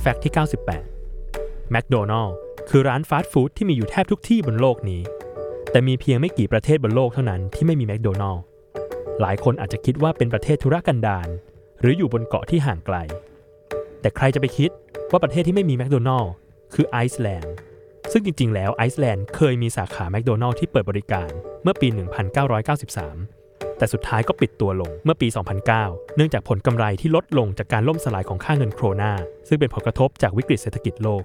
fact ที่ 98 แมคโดนัลด์คือร้านฟาสต์ฟู้ดที่มีอยู่แทบทุกที่บนโลกนี้ แต่มีเพียงไม่กี่ประเทศบนโลกเท่านั้นที่ไม่มีแมคโดนัลด์หลายคนอาจจะคิดว่าเป็นประเทศธุรกันดารหรืออยู่บนเกาะที่ห่างไกล แต่ใครจะไปคิดว่าประเทศที่ไม่มีแมคโดนัลด์คือไอซ์แลนด์ซึ่งจริง ๆ แล้วไอซ์แลนด์เคยมีสาขาแมคโดนัลด์ที่เปิดบริการเมื่อปี 1993 แต่สุดท้ายก็ปิดตัวลงเมื่อปี 2009 เนื่องจากผลกำไรที่ลดลงจากการล่มสลายของค่าเงินโครนาซึ่งเป็นผลกระทบจากวิกฤตเศรษฐกิจโลก